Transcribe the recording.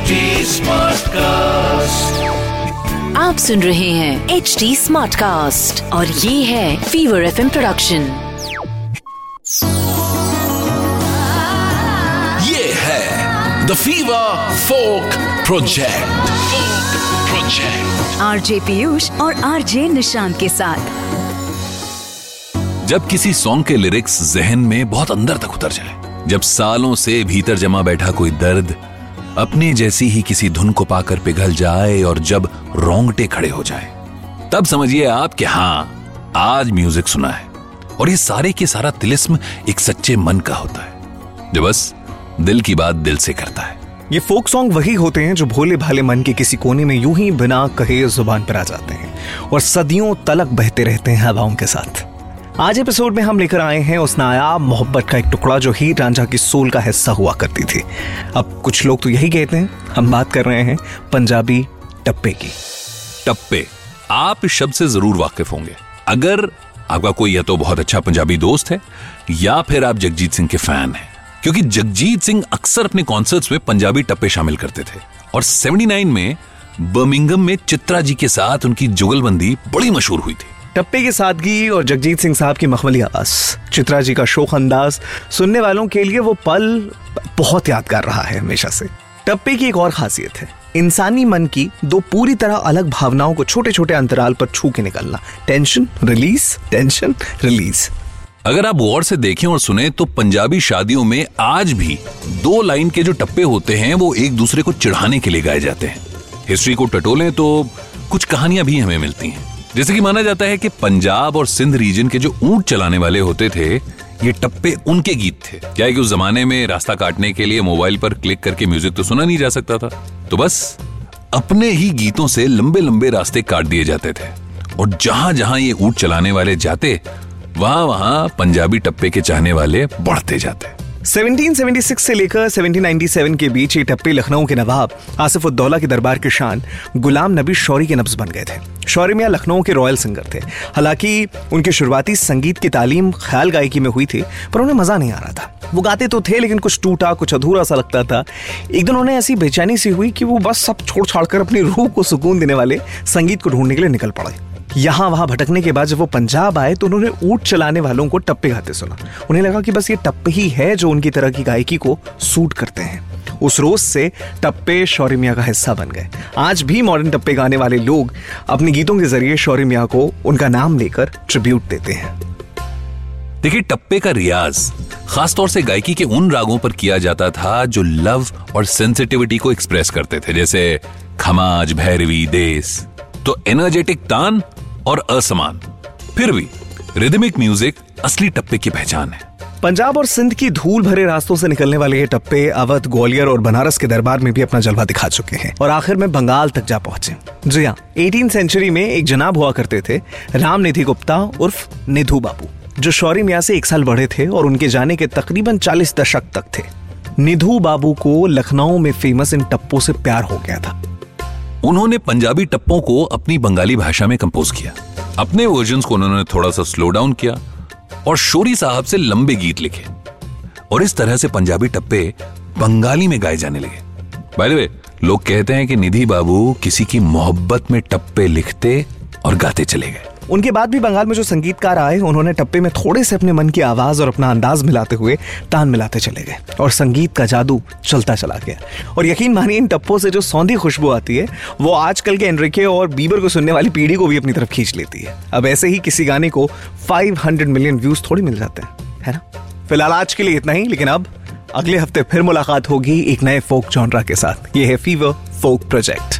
HD cast आप सुन रहे हैं एच डी स्मार्ट कास्ट और ये है फीवर एफ़ प्रोडक्शन ये है the Fever folk project project RJ Piyush और आरजे निशांत के साथ. जब किसी सॉन्ग के लिरिक्स जहन में बहुत अंदर तक उतर जाए जब सालों से भीतर जमा बैठा कोई दर्द अपनी जैसी ही किसी धुन को पाकर पिघल जाए और जब रोंगटे खड़े हो जाए, तब समझिए आप कि हाँ आज म्यूज़िक सुना है और ये सारे के सारा तिलिस्म एक सच्चे मन का होता है, जो बस दिल की बात दिल से करता है। ये फोक सॉन्ग वही होते हैं जो भोले भाले मन के किसी कोने में यूँ ही बिना कहे ज़ुबान पर आ जाते हैं और सदियों तलक बहते रहते हैं हवाओं के साथ। आज एपिसोड में हम लेकर आए हैं उस नायाब मोहब्बत का एक टुकड़ा जो ही रांझा की सोल का हिस्सा हुआ करती थी। अब कुछ लोग तो यही कहते हैं, हम बात कर रहे हैं पंजाबी टप्पे की। टप्पे, आप इस शब्द से ज़रूर वाकिफ होंगे। अगर आपका कोई या तो बहुत अच्छा पंजाबी दोस्त है, या फिर आप जगजीत सिंह के फ़ैन हैं। क्योंकि जगजीत सिंह अक्सर अपने कॉन्सर्ट्स में पंजाबी टप्पे शामिल करते थे। और 79 में बर्मिंगम में चित्रा जी के साथ उनकी जुगलबंदी बड़ी मशहूर हुई थी। टप्पे की सादगी और जगजीत सिंह साहब की मखमली आवाज़। चित्रा जी का शोक अंदाज सुनने वालों के लिए वो पल बहुत यादगार रहा है हमेशा से। टप्पे की एक और खासियत है, इंसानी मन की दो पूरी तरह अलग भावनाओं को छोटे छोटे अंतराल पर छू के निकलना। Tension, release tension, release. अगर आप गौर से देखें और सुने तो पंजाबी शादियों में आज भी दो लाइन के जो टप्पे होते हैं, वो एक दूसरे को चिढ़ाने के लिए गाए जाते हैं। हिस्ट्री को टटोलें तो कुछ कहानियाँ भी हमें मिलती हैं। जैसे कि माना जाता है कि पंजाब और सिंध रीजन के जो ऊँट चलाने वाले होते थे, ये टप्पे उनके गीत थे। क्या है कि उस जमाने में रास्ता काटने के लिए मोबाइल पर क्लिक करके म्यूज़िक तो सुना नहीं जा सकता था। तो बस, अपने ही गीतों से लंबे लंबे रास्ते काट दिए जाते थे। और जहाँ जहाँ ये ऊँट चलाने वाले जाते वहाँ वहाँ पंजाबी टप्पे के चाहने वाले बढ़ते जाते। 1776 से लेकर 1797 के बीच ये टप्पे लखनऊ के नवाब आसिफ उद्दौला के दरबार के शान गुलाम नबी शौरी के नब्ज बन गए थे। शौरी मियाँ लखनऊ के रॉयल सिंगर थे। हालाँकि उनकी शुरुआती संगीत की तालीम ख्याल गायकी में हुई थी, पर उन्हें मज़ा नहीं आ रहा था। वो गाते तो थे, लेकिन कुछ टूटा, कुछ अधूरा सा लगता था। एक दिन उन्हें ऐसी बेचैनी सी हुई कि वो बस सब छोड़ छाड़ कर अपनी रूह को सुकून देने वाले संगीत को ढूँढने के लिए निकल पड़े। यहाँ वहाँ भटकने के बाद जब वो पंजाब आए तो उन्होंने ऊट चलाने वालों को टप्पे गाते सुना। उन्हें लगा कि बस ये टप्पे ही है जो उनकी तरह की गायकी को सूट करते हैं। उस रोज से टप्पे शौर्य मियाँ का हिस्सा बन गए। आज भी मॉडर्न टप्पे गाने वाले लोग अपने गीतों के ज़रिए शौर्य मियाँ को उनका नाम लेकर ट्रिब्यूट देते हैं। देखिए, टप्पे का रियाज खासतौर से गायकी के उन रागों पर किया जाता था जो लव और सेंसिटिविटी को एक्सप्रेस करते थे, जैसे खमाज, भैरवी देश तो एनर्जेटिक तान और असमान फिर भी रिदमिक म्यूज़िक असली टप्पे की पहचान है। पंजाब और सिंध की धूल भरे रास्तों से निकलने वाले ये टप्पे अवध, ग्वालियर और बनारस के दरबार में भी अपना जलवा दिखा चुके हैं। और आखिर में बंगाल तक जा पहुँचे। जी हाँ एटीन सेंचुरी में एक जनाब हुआ करते थे, राम निधि गुप्ता उर्फ़ निधु बाबू जो शौरी मियाँ से एक साल बड़े थे और उनके जाने के तकरीबन चालीस दशक तक थे। निधु बाबू को लखनऊ में फ़ेमस इन टप्पों से प्यार हो गया था। उन्होंने पंजाबी टप्पों को अपनी बंगाली भाषा में कंपोज किया। अपने वर्जन को उन्होंने थोड़ा सा स्लो डाउन किया और शोरी साहब से लंबे गीत लिखे। और इस तरह से पंजाबी टप्पे बंगाली में गाए जाने लगे। बाय वे लोग कहते हैं कि निधि बाबू किसी की मोहब्बत में टप्पे लिखते और गाते चले गए। उनके बाद भी बंगाल में जो संगीतकार आए, उन्होंने टप्पे में थोड़े से अपने मन की आवाज़ और अपना अंदाज मिलाते हुए तान मिलाते चले गए और संगीत का जादू चलता चला गया। और यकीन मानिए, इन टप्पों से जो सौंधी खुशबू आती है, वो आजकल के एनरिके और बीबर को सुनने वाली पीढ़ी को भी अपनी तरफ़ खींच लेती है। अब ऐसे ही किसी गाने को 500 मिलियन व्यूज़ थोड़ी मिल जाते हैं, है ना? फ़िलहाल आज के लिए इतना ही, लेकिन अब अगले हफ़्ते फिर मुलाकात होगी एक नए फोक जॉनरा के साथ। ये है फीवर फोक प्रोजेक्ट